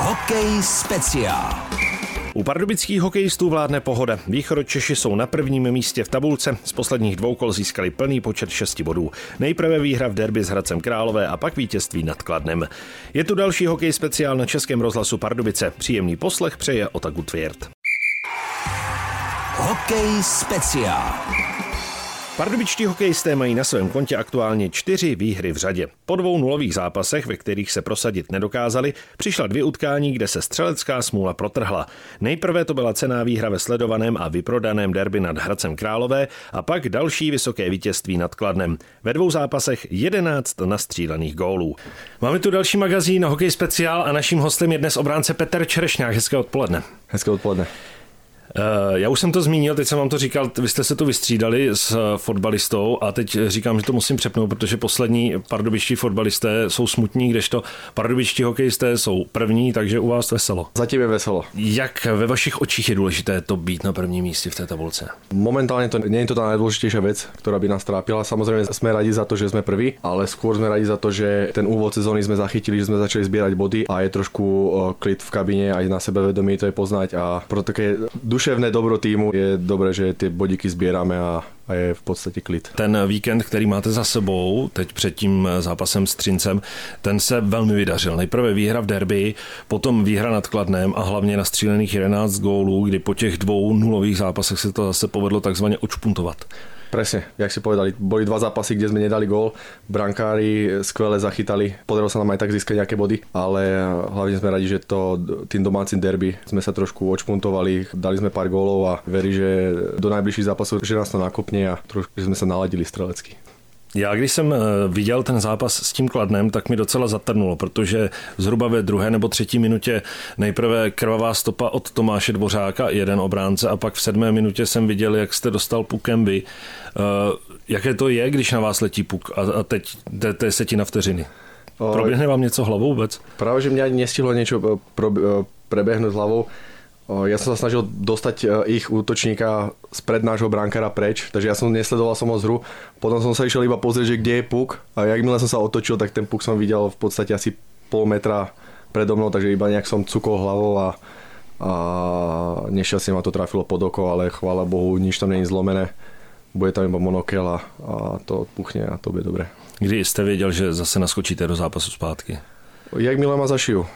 Hokej speciál. U pardubických hokejistů vládne pohoda. Východočeši jsou na prvním místě v tabulce. Z posledních dvou kol získali plný počet šesti bodů. Nejprve výhra v derby s Hradcem Králové a pak vítězství nad Kladnem. Je tu další hokej speciál na Českém rozhlasu Pardubice. Příjemný poslech přeje Otaku Tvěrt. Hokej speciál. Pardubičtí hokejisté mají na svém kontě aktuálně čtyři výhry v řadě. Po dvou nulových zápasech, ve kterých se prosadit nedokázali, přišla dvě utkání, kde se střelecká smůla protrhla. Nejprve to byla cená výhra ve sledovaném a vyprodaném derby nad Hradcem Králové a pak další vysoké vítězství nad Kladnem. Ve dvou zápasech 11 nastřílených gólů. Máme tu další magazín Hokej speciál a naším hostem je dnes obránce Petr Čerešňák. Hezké odpoledne. Hezké odpoledne. Eh, já už jsem to zmínil, teď jsem vám to říkal, vy jste se tu vystřídali s eh, fotbalistou a teď říkám, že to musím přepnout, protože poslední pardubičtí fotbalisté jsou smutní, kdežto pardubičtí hokejisté jsou první, takže u vás veselo. Zatím je veselo. Jak ve vašich očích je důležité to být na prvním místě v té tabulce? Momentálně to je to ta najdôležitejšia vec, ktorá by nás trápila. Samozrejme sme radi za to, že sme prví, ale skôr sme radi za to, že ten úvod sezóny sme zachytili, že sme začali zbierať body a je trošku eh, klid v kabine, aj na sebevedomí to je poznať a pro také duševné dobro týmu je dobré, že ty bodíky sbíráme a, a je v podstatě klid. Ten víkend, který máte za sebou, teď před tím zápasem s Trincem, ten se velmi vydařil. Nejprve výhra v derby, potom výhra nad Kladnem a hlavně na střílených 11 gólů, kdy po těch dvou nulových zápasech se to zase povedlo takzvaně očpuntovat. Presne, jak si povedali, boli dva zápasy, kde sme nedali gól, brankári skvele zachytali, podarilo sa nám aj tak získať nejaké body, ale hlavne sme radi, že to tým domácim derby sme sa trošku očpuntovali, dali sme pár gólov a verí, že do najbližších zápasov, že nás to nakopne a trošku sme sa naladili strelecky. Já když jsem eh, viděl ten zápas s tím Kladnem, tak mi docela zatrnulo, protože zhruba ve druhé nebo třetí minutě nejprve krvavá stopa od Tomáše Dvořáka, jeden obránce, a pak v sedmé minutě jsem viděl, jak jste dostal pukem vy. Eh, jaké to je, když na vás letí puk a teď jdete setina vteřiny? Proběhne vám něco hlavou vůbec? Právě, že mě ani nestihlo něco eh, prebehnúť hlavou. Ja som sa snažil dostať e, ich útočníka spred nášho brankára preč, takže ja som nesledoval som z hru. Potom som sa išiel iba pozrieť, že kde je puk a jakmile som sa otočil, tak ten puk som videl v podstate asi pol metra predo mnou, takže iba nejak som cukol hlavou a, a nešťastne ma to trafilo pod oko, ale chvála Bohu, nič tam není zlomené. Bude tam iba monokel a, a to odpuchne a to bude dobré. Kdy jste věděl, že zase naskočíte do zápasu zpátky? Jak milé ma zašijú.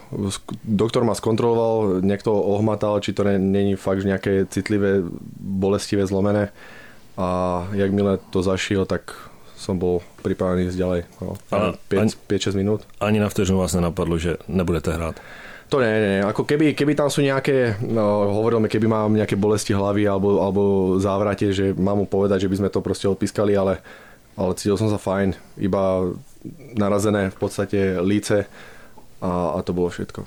Doktor ma skontroloval, niekto ohmatal, či to není fakt nejaké citlivé, bolestivé, zlomené. A jak milé to zašiel, tak som bol pripravený ísť ďalej. No, 5-6 minút. Ani na vteřinu vás nenapadlo, že nebudete hrát? To nie, nie. Ako keby, keby tam sú nejaké, no, hovoril mi, keby mám nejaké bolesti hlavy alebo, alebo závrate, že mám mu povedať, že by sme to proste odpískali, ale, ale cítil som sa fajn. Iba narazené v podstate líce a, a to bylo všetko.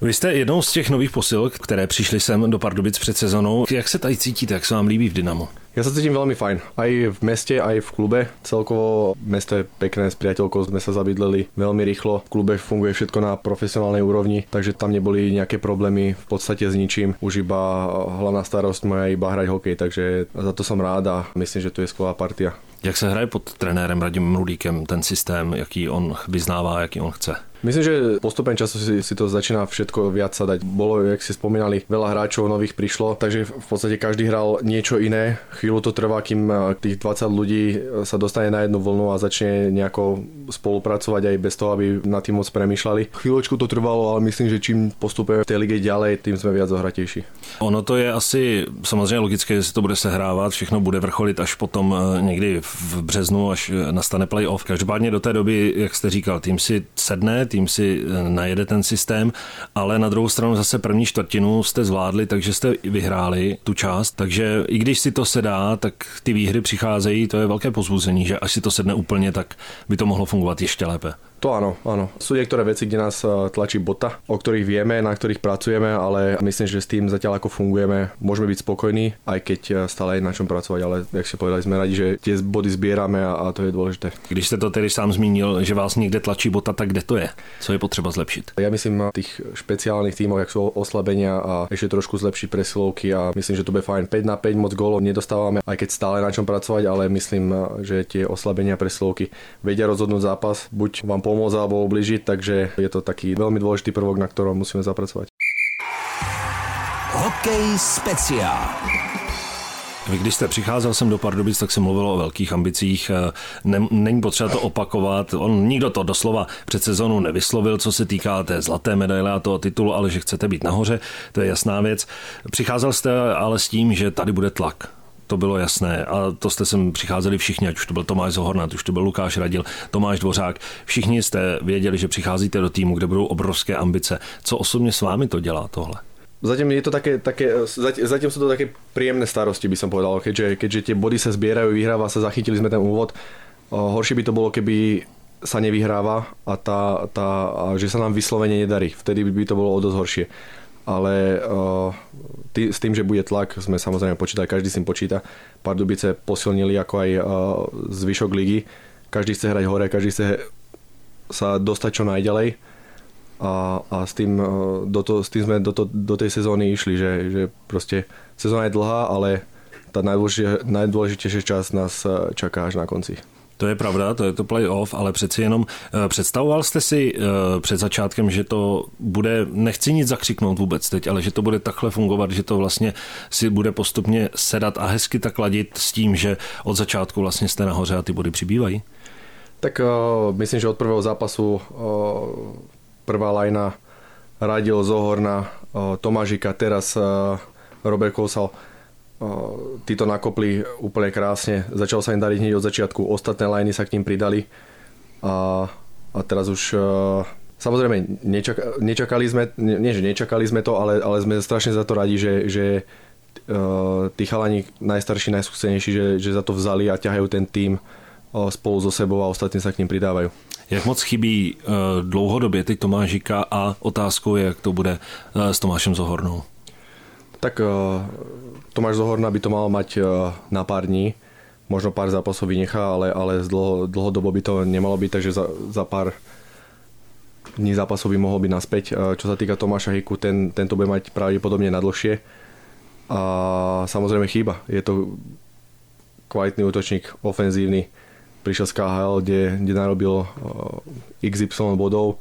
Vy jste jednou z těch nových posil, které přišly sem do Pardubic před sezonou. Jak se tady cítíte, jak se vám líbí v Dynamo? Ja sa cítim veľmi fajn. Aj v meste, aj v klube. Celkovo mesto je pekné, s priateľkou sme sa zabydleli veľmi rýchlo. V klube funguje všetko na profesionálnej úrovni, takže tam neboli nejaké problémy v podstate s ničím. Už iba hlavná starosť moja iba hrať hokej, takže za to som rád a myslím, že to je skvelá partia. Jak se hraje pod trenérem Radim Mrudíkem ten systém, jaký on vyznává, jaký on chce? Myslím, že postupem času si, si to začína všetko viac sa dať. Bolo, jak si spomínali, veľa hráčov nových prišlo, takže v podstate každý hral niečo iné. Chvíľu to trvá, kým eh, tých 20 ľudí eh, sa dostane na jednu vlnu a začne nejako spolupracovať aj bez toho, aby na tým moc premýšľali. Chvíľočku to trvalo, ale myslím, že čím postupujeme v tej lige ďalej, tým sme viac zohratejší. Ono to je asi samozřejmě logické, že se to bude sehrávat, všechno bude vrcholit až potom eh, někdy v březnu, až nastane playoff. Každopádně do té doby, jak jste říkal, tým si sedne, tým si eh, najede ten systém, ale na druhou stranu zase první čtvrtinu jste zvládli, takže jste vyhráli tu část, takže i když si to sedá, tak ty výhry přicházejí, to je velké pozbuzení, že až si to sedne úplně, tak by to mohlo fungovat ještě lépe. To áno, áno. Sú niektoré veci, kde nás eh, tlačí bota, o ktorých vieme, na ktorých pracujeme, ale myslím, že s tým zatiaľ ako fungujeme, môžeme byť spokojní, aj keď eh, stále je na čom pracovať, ale jak si povedali, sme radi, že tie body zbierame a, a to je dôležité. Když ste to tedy sám zmínil, že vás niekde tlačí bota, tak kde to je? Co je potřeba zlepšiť? Ja myslím na tých špeciálnych tímoch, jak sú oslabenia a ešte trošku zlepšiť presilovky a myslím, že to bude fajn. 5 na 5 moc gólov nedostávame, aj keď stále na čom pracovať, ale myslím, že tie oslabenia presilovky vedia rozhodnúť zápas. Buď vám pomôcť alebo obližiť, takže je to taký veľmi dôležitý prvok, na ktorom musíme zapracovať. Hokej speciál. Vy když jste přicházel sem do Pardubic, tak se mluvilo o velkých ambicích. Není potřeba to opakovat. On nikdo to doslova před sezonu nevyslovil, co se týká té zlaté medaile a toho titulu, ale že chcete být nahoře, to je jasná věc. Přicházel jste ale s tím, že tady bude tlak to bylo jasné. A to jste sem přicházeli všichni, ať už to byl Tomáš Zohorna, ať už to byl Lukáš Radil, Tomáš Dvořák. Všichni jste věděli, že přicházíte do týmu, kde budou obrovské ambice. Co osobně s vámi to dělá tohle? Zatím je to také, také zatím sú to také príjemné starosti, by som povedal, keďže, keďže tie body sa zbierajú, vyhráva sa, zachytili sme ten úvod. Horšie by to bolo, keby sa nevyhráva a, tá, tá, a že sa nám vyslovene nedarí. Vtedy by to bolo o dosť horšie. Ale tý, s tým, že bude tlak, sme samozrejme počítali, každý si počíta. Pardubice posilnili ako aj zvyšok ligy. Každý chce hrať hore, každý chce sa dostať čo najďalej a, a s, tým, do to, s tým sme do, to, do tej sezóny išli, že, že proste sezóna je dlhá, ale tá najdôležitejšia časť nás e, čaká až na konci. To je pravda, to je to playoff, ale přeci jenom e, představoval jste si před začátkem, že to bude, nechci nic zakřiknout vůbec teď, ale že to bude takhle fungovat, že to vlastně si bude postupně sedat a hezky tak ladit s tím, že od začátku vlastně jste nahoře a ty body přibývají? Tak uh, myslím, že od prvého zápasu uh, prvá lajna Radil Zohorna, Tomážika, teraz Robert Kousal. Títo nakopli úplne krásne. Začal sa im dariť hneď od začiatku. Ostatné lajny sa k ním pridali. A, a teraz už Samozrejme, nečak, nečakali sme, nie že nečakali sme to, ale, ale sme strašne za to radi, že, že uh, tí chalani najstarší, najskúsenejší, že, že za to vzali a ťahajú ten tým uh, spolu so sebou a ostatní sa k ním pridávajú. Jak moc chybí uh, dlouhodobě teď Tomášika a otázkou je, jak to bude s Tomášem Zohornou? Tak uh, Tomáš Zohorna by to mal mať uh, na pár dní. Možno pár zápasov vynechá, ale, ale dlho, dlhodobo by to nemalo byť, takže za, za pár dní zápasov by mohol byť naspäť. Uh, čo sa týka Tomáša Hiku, ten, ten to bude mať pravdepodobne na dlhšie. A samozrejme chýba. Je to kvalitný útočník, ofenzívny, prišiel z KHL, kde, kde narobil XY bodov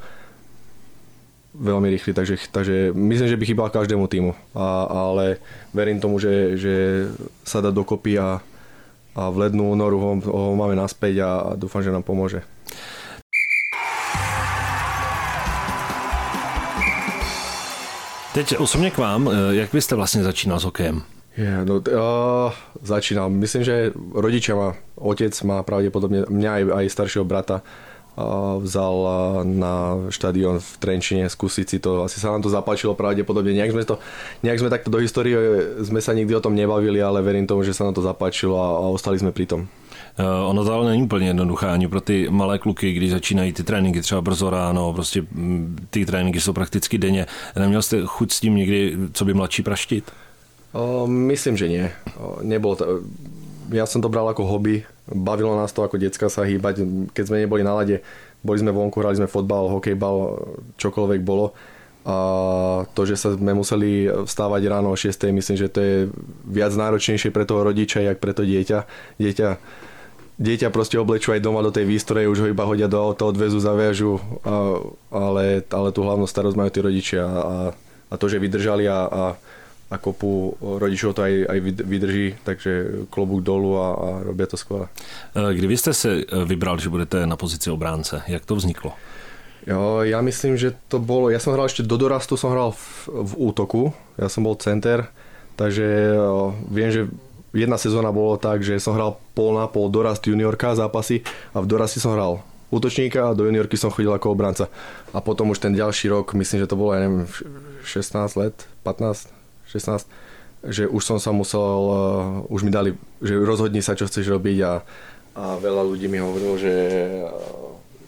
veľmi rýchly, takže, takže myslím, že by chýbal každému týmu, a, ale verím tomu, že, že sa dá dokopy a, a v lednú noru ho, ho máme naspäť a, dúfam, že nám pomôže. Teď osobně k vám, eh, jak vy jste vlastně začínal s hokejem? Yeah, no, uh, začínal. Myslím, že rodičia ma, otec má pravdepodobne mňa aj, aj staršieho brata vzal na štadión v Trenčine skúsiť si to. Asi sa nám to zapáčilo pravdepodobne. Nejak sme, to, nejak sme takto do histórie sme sa nikdy o tom nebavili, ale verím tomu, že sa nám to zapáčilo a, a ostali sme pri tom. Uh, ono to ale není úplně jednoduché ani pro ty malé kluky, když začínají ty tréninky třeba brzo ráno, prostě ty tréninky jsou prakticky denně. Neměl jste chuť s tím někdy, co by mladší praštit? O, myslím, že nie. O, to, ja som to bral ako hobby. Bavilo nás to ako decka sa hýbať. Keď sme neboli na lade, boli sme vonku, hrali sme fotbal, hokejbal, čokoľvek bolo. A to, že sa sme museli vstávať ráno o 6, myslím, že to je viac náročnejšie pre toho rodiča, jak pre to dieťa. Dieťa dieťa proste oblečú aj doma do tej výstroje, už ho iba hodia do auta, odvezu, zaviažu, a, ale, ale tú hlavnú starosť majú tí rodičia a, a to, že vydržali a, a a kopu rodičov to aj, aj vydrží, takže klobúk dolu a, a robia to skvěle. E, kdy vy jste se vybral, že budete na pozici obránce? Jak to vzniklo? Jo, ja myslím, že to bolo, ja som hral ešte do dorastu, som hral v, v útoku, ja som bol center, takže jo, viem, že jedna sezóna bolo tak, že som hral pol na pol dorast juniorka zápasy a v dorasti som hral útočníka a do juniorky som chodil ako obranca. A potom už ten ďalší rok, myslím, že to bolo, ja neviem, 16 let, 15, 16, že už som sa musel, uh, už mi dali, že rozhodni sa, čo chceš robiť a, a veľa ľudí mi hovorilo, že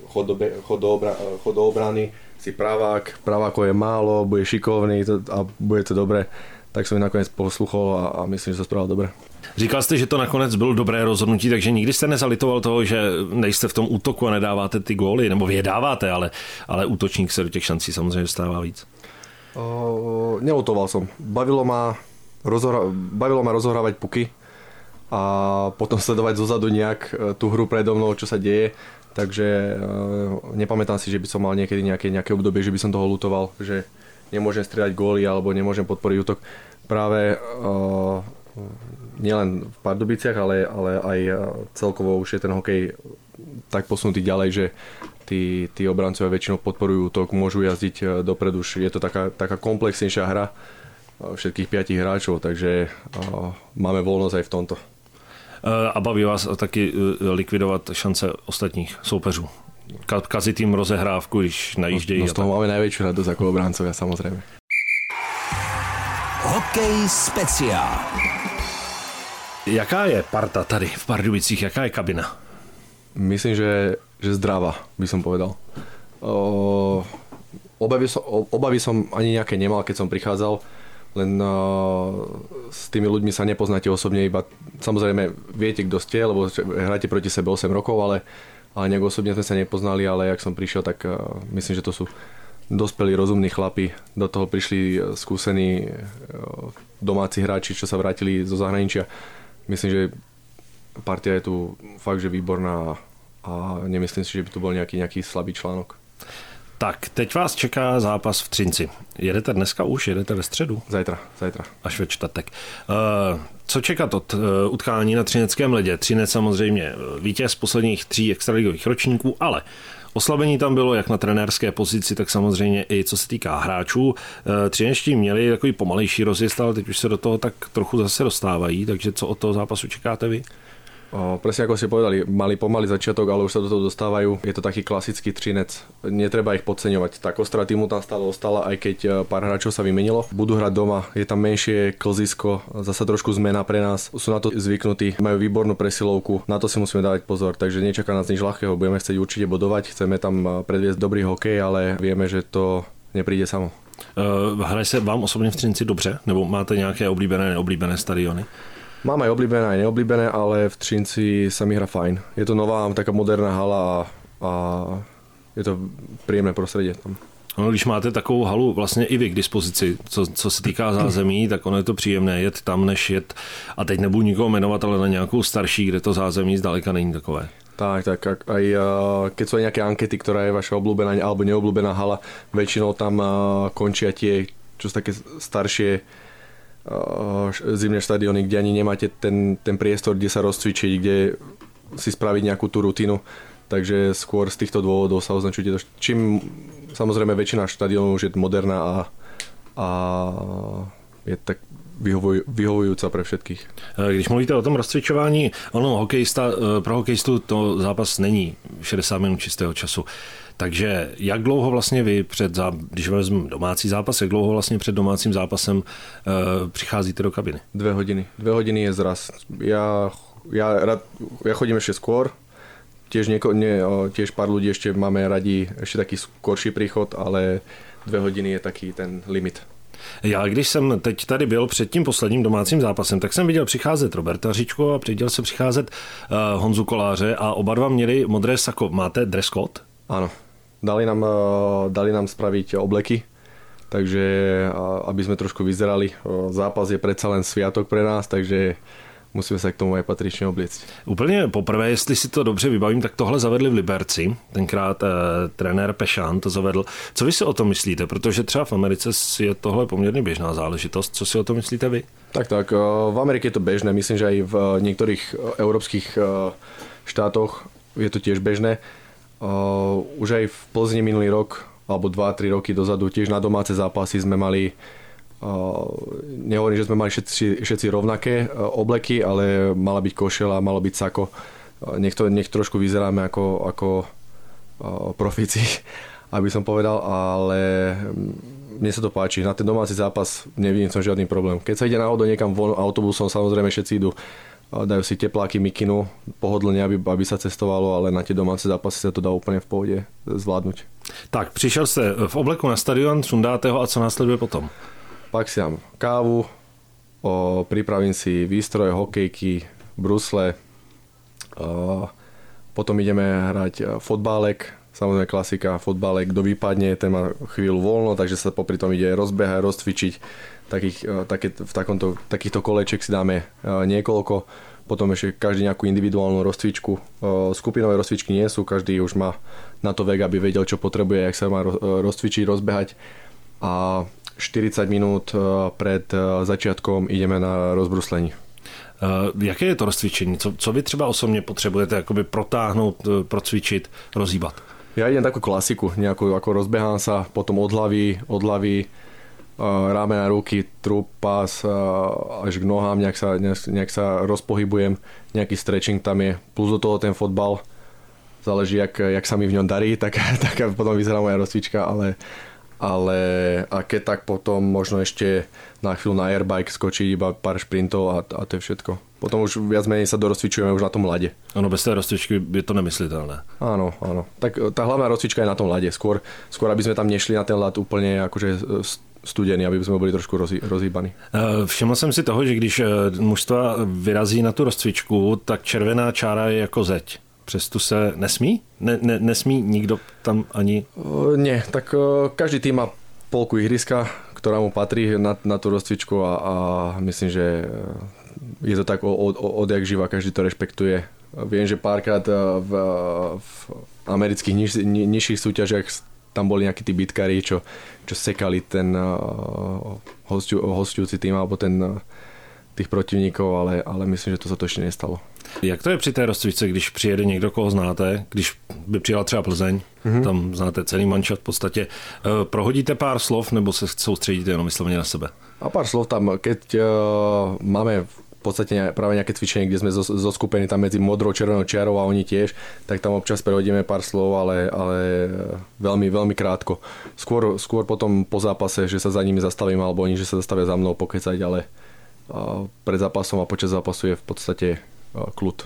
chod do, chod do, obra, chod do obrany, si pravák, pravákov je málo, bude šikovný a bude to dobré. Tak som mi nakoniec posluchol a, a myslím, že to spravil dobre. Říkal jste, že to nakonec bylo dobré rozhodnutí, takže nikdy jste nezalitoval toho, že nejste v tom útoku a nedáváte ty góly, nebo vy je dáváte, ale, ale útočník se do těch šancí samozřejmě dostává víc. Uh, som. Bavilo ma, rozhra- bavilo ma rozohrávať puky a potom sledovať zozadu nejak tú hru predo mnou, čo sa deje. takže uh, nepamätám si, že by som mal niekedy nejaké, nejaké obdobie, že by som toho lutoval, že nemôžem strieľať góly alebo nemôžem podporiť útok. Práve uh, nielen v Pardubiciach, ale, ale aj celkovo už je ten hokej tak posunutý ďalej, že tí, tí obrancovia väčšinou podporujú útok, môžu jazdiť dopredu, je to taká, taká komplexnejšia hra všetkých piatich hráčov, takže uh, máme voľnosť aj v tomto. A baví vás taky likvidovat šance ostatních soupeřů? Kazit tým rozehrávku, když najíždějí? No, no z toho tak... máme najväčšiu radosť ako obrancovia, samozrejme. Hokej speciál. Jaká je parta tady v Pardubicích? Jaká je kabina? Myslím, že, že zdravá, by som povedal. Obavy, som, obavy som ani nejaké nemal, keď som prichádzal, len s tými ľuďmi sa nepoznáte osobne, iba samozrejme viete, kto ste, lebo hráte proti sebe 8 rokov, ale, ale nejak osobne sme sa nepoznali, ale jak som prišiel, tak myslím, že to sú dospelí, rozumní chlapi. Do toho prišli skúsení domáci hráči, čo sa vrátili zo zahraničia. Myslím, že partia je tu fakt, že výborná a nemyslím si, že by tu bol nejaký, nejaký slabý článok. Tak, teď vás čeká zápas v Třinci. Jedete dneska už? Jedete ve středu? Zajtra, zajtra. Až ve čtvrtek. Uh, co čekat od uh, utkání na Třineckém ledě? Třinec samozřejmě eh, vítěz posledních tří extraligových ročníků, ale Oslabení tam bylo jak na trenérské pozici, tak samozřejmě i co se týká hráčů. Třinečtí měli takový pomalejší rozjezd, ale teď už se do toho tak trochu zase dostávají, takže co od toho zápasu čekáte vy? O, presne ako ste povedali, mali pomalý začiatok, ale už sa do toho dostávajú. Je to taký klasický trinec. Netreba ich podceňovať. Tá kostra týmu tam stále ostala, aj keď e, pár hráčov sa vymenilo. Budú hrať doma, je tam menšie klzisko, zasa trošku zmena pre nás. Sú na to zvyknutí, majú výbornú presilovku, na to si musíme dávať pozor. Takže nečaká nás nič ľahkého, budeme chcieť určite bodovať, chceme tam e, predviesť dobrý hokej, ale vieme, že to nepríde samo. Uh, hraje se vám osobně v Třinci dobře? Nebo máte nějaké oblíbené, neoblíbené stadiony? Mám aj oblíbené, aj neoblíbené, ale v Třinci sa mi hra fajn. Je to nová, taká moderná hala a, a je to príjemné prostredie tam. No, když máte takovou halu vlastně i vy k dispozici, co, co se týká zázemí, tak ono je to příjemné jet tam, než jet, a teď nebudu nikoho jmenovat, ale na nějakou starší, kde to zázemí zdaleka není takové. Tak, tak, aj keď sú aj nejaké ankety, ktorá je vaša obľúbená alebo neobľúbená hala, väčšinou tam končia tie, čo sú také staršie zimné štadióny, kde ani nemáte ten, ten priestor, kde sa rozcvičiť, kde si spraviť nejakú tú rutinu. Takže skôr z týchto dôvodov sa označujete. Čím samozrejme väčšina štadiónov už je moderná a, a je tak vyhovuj, vyhovujúca pre všetkých. E, když mluvíte o tom rozcvičování, ono hokejista, e, pro hokejistu to zápas není 60 minut čistého času. Takže jak dlouho vlastně vy před, když vezmu domácí zápas, jak dlouho vlastně před domácím zápasem uh, přicházíte do kabiny? Dve hodiny. Dve hodiny je zraz. Ja, ja, rád, ja chodím ešte skôr, tiež, nieko, nie, tiež pár ľudí ešte máme radi ešte taký skorší príchod, ale dve hodiny je taký ten limit. Já, když jsem teď tady byl před tím posledním domácím zápasem, tak jsem viděl přicházet Roberta Říčko a viděl se přicházet uh, Honzu Koláře a oba dva měli modré sako. Máte dress code? Áno, Dali nám, eh, dali nám spraviť obleky, takže aby sme trošku vyzerali. Zápas je predsa len sviatok pre nás, takže musíme se k tomu aj patričně obliecť. Úplně poprvé, jestli si to dobře vybavím, tak tohle zavedli v Liberci. Tenkrát eh, trenér Pešán to zavedl. Co vy si o tom myslíte? Protože třeba v Americe je tohle poměrně běžná záležitost. Co si o tom myslíte vy? Tak, tak. Eh, v Amerike je to bežné. Myslím, že aj v některých európskych štátoch je to tiež bežné. Už aj v Plzni minulý rok, alebo 2-3 roky dozadu, tiež na domáce zápasy sme mali nehovorím, že sme mali všetci, všetci rovnaké uh, obleky, ale mala byť košela, malo byť sako. Uh, nech, to, nech trošku vyzeráme ako, ako profici, aby som povedal, ale mne sa to páči. Na ten domáci zápas nevidím som žiadny problém. Keď sa ide náhodou niekam von autobusom, samozrejme všetci idú dajú si tepláky, mikinu, pohodlne, aby, aby sa cestovalo, ale na tie domáce zápasy sa to dá úplne v pohode zvládnuť. Tak, přišel jste v obleku na stadion, sundáte ho a co následuje potom? Pak si dám kávu, o, pripravím si výstroje, hokejky, brusle, o, potom ideme hrať fotbálek, samozrejme klasika, fotbálek, kto vypadne, ten má chvíľu voľno, takže sa popri tom ide rozbehať, rozcvičiť, takých, také, v takomto, takýchto koleček si dáme niekoľko, potom ešte každý nejakú individuálnu rozcvičku. Skupinové rozcvičky nie sú, každý už má na to vek, aby vedel, čo potrebuje, jak sa má rozcvičiť, rozbehať. A 40 minút pred začiatkom ideme na rozbruslení. Uh, jaké je to rozcvičení? Co, co vy třeba osobně potřebujete jakoby protáhnout, procvičit, rozhýbat? Ja idem takú klasiku, nejakú, ako rozbehám sa, potom od hlavy, od hlavy, ramena, ruky, trup, pás až k nohám, nejak sa, nejak sa rozpohybujem, nejaký stretching tam je, plus do toho ten fotbal, záleží, jak, jak sa mi v ňom darí, tak, tak potom vyzerá moja rozcvička, ale, ale a keď tak potom možno ešte na chvíľu na airbike skočiť iba pár šprintov a, a to je všetko. Potom už viac menej sa dorozcvičujeme už na tom lade. Áno, bez tej rozcvičky je to nemysliteľné. Áno, áno. Tak e, tá hlavná rozcvička je na tom lade. Skôr, skôr aby sme tam nešli na ten lad úplne akože e, studený, aby sme byli trošku rozhý, rozhýbaní. E, všiml jsem si toho, že když mužstva vyrazí na tu rozcvičku, tak červená čára je jako zeď. Přes tu se nesmí? Ne, ne, nesmí nikdo tam ani? Nie, tak každý tým má polku ihriska, ktorá mu patrí na, na tú rozcvičku a, a myslím, že je to tak od, odjak živa, každý to rešpektuje. Viem, že párkrát eh, v, v amerických niž, nižších súťažiach tam boli nejakí tí bitkári, čo, čo sekali ten uh, hostiu, hostujúci tým alebo ten uh, tých protivníkov, ale, ale myslím, že to sa to ešte nestalo. Jak to je při té rozcvičce, když přijede někdo, koho znáte, když by přijela třeba Plzeň, mm-hmm. tam znáte celý mančat v podstatě, prohodíte pár slov nebo se soustředíte jenom vysloveně na sebe? A pár slov tam, keď uh, máme v podstate práve nejaké cvičenie, kde sme zoskupení tam medzi modrou, červenou čiarou a oni tiež, tak tam občas prehodíme pár slov, ale, ale veľmi, veľmi krátko. Skôr, skôr potom po zápase, že sa za nimi zastavím, alebo oni, že sa zastavia za mnou pokecať, ale pred zápasom a počas zápasu je v podstate kľud.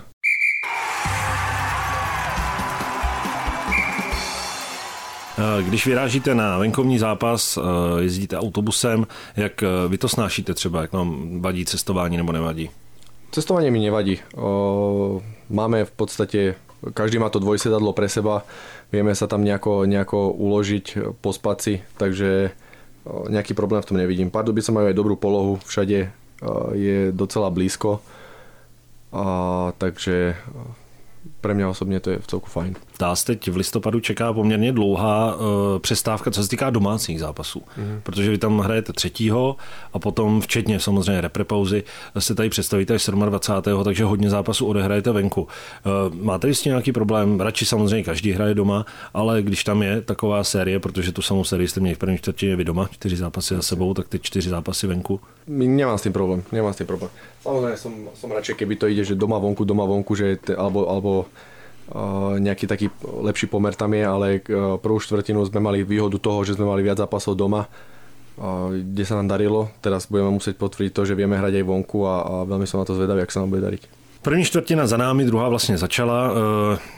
Když vyrážíte na venkovní zápas, jezdíte autobusem, jak vy to snášíte třeba, jak vám vadí cestování nebo nevadí? Cestovanie mi nevadí. Máme v podstate, každý má to dvojsedadlo pre seba, vieme sa tam nejako, nejako uložiť, pospať si, takže nejaký problém v tom nevidím. Pardubice majú aj dobrú polohu, všade je docela blízko, a, takže pre mňa osobně to je v celku fajn. Nás teď v listopadu čeká poměrně dlouhá uh, přestávka, co se týká domácích zápasů, mm. protože vy tam hrajete třetího a potom včetně samozřejmě reprepauzy se tady představíte až 27. takže hodně zápasů odehrajete venku. Uh, máte jistě nějaký problém? Radši samozřejmě každý hraje doma, ale když tam je taková série, protože tu samou sérii jste měli v první čtvrtině vy doma, čtyři zápasy za sebou, tak ty čtyři zápasy venku. Nemám s tým problém, nemám s tým problém. Samozrejme som, som radšej, keby to ide, že doma vonku, doma vonku, že alebo, alebo nejaký taký lepší pomer tam je, ale prvú štvrtinu sme mali výhodu toho, že sme mali viac zápasov doma, kde sa nám darilo. Teraz budeme musieť potvrdiť to, že vieme hrať aj vonku a, a veľmi som na to zvedavý, jak sa nám bude dariť. První čtvrtina za námi, druhá vlastně začala.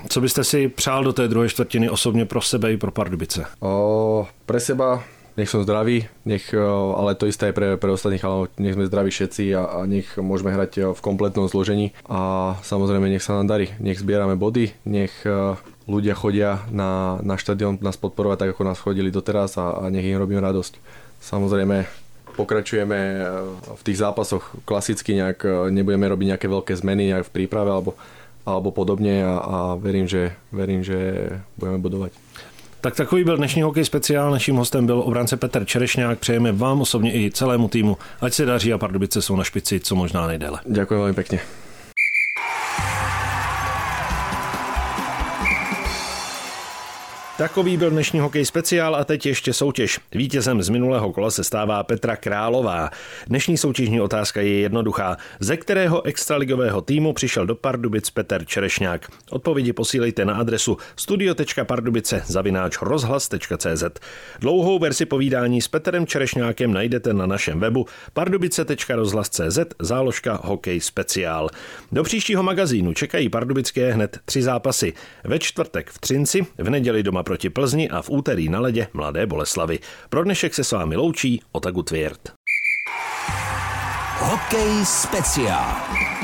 Co byste si přál do té druhé čtvrtiny osobně pro sebe i pro Pardubice? O, pre seba nech som zdravý, nech, eh, ale to isté aj pre, pre ostatných, ale nech sme zdraví všetci a, a nech môžeme hrať eh, v kompletnom zložení a samozrejme nech sa nám darí, nech zbierame body, nech eh, ľudia chodia na, na štadión nás podporovať tak, ako nás chodili doteraz a, a nech im robíme radosť. Samozrejme pokračujeme v tých zápasoch klasicky, nejak nebudeme robiť nejaké veľké zmeny nejak v príprave alebo, alebo podobne a, a verím, že, verím, že budeme budovať. Tak takový byl dnešní hokej speciál. Naším hostem byl obránce Petr Čerešňák. Přejeme vám osobně i celému týmu, ať se daří a Pardubice jsou na špici co možná nejdéle. Děkuji velmi pěkně. Takový byl dnešní hokej speciál a teď ještě soutěž. Vítězem z minulého kola se stává Petra Králová. Dnešní soutěžní otázka je jednoduchá. Ze kterého extraligového týmu přišel do Pardubic Petr Čerešňák? Odpovědi posílejte na adresu studio.pardubice zavináč rozhlas.cz. Dlouhou verzi povídání s Petrem Čerešňákem najdete na našem webu pardubice.rozhlas.cz záložka hokej speciál. Do příštího magazínu čekají pardubické hned tři zápasy. Ve čtvrtek v Třinci, v neděli doma proti Plzni a v úterý na ledě Mladé Boleslavy. Pro dnešek se s vámi loučí Otagu Tvěrt. Hokej speciál.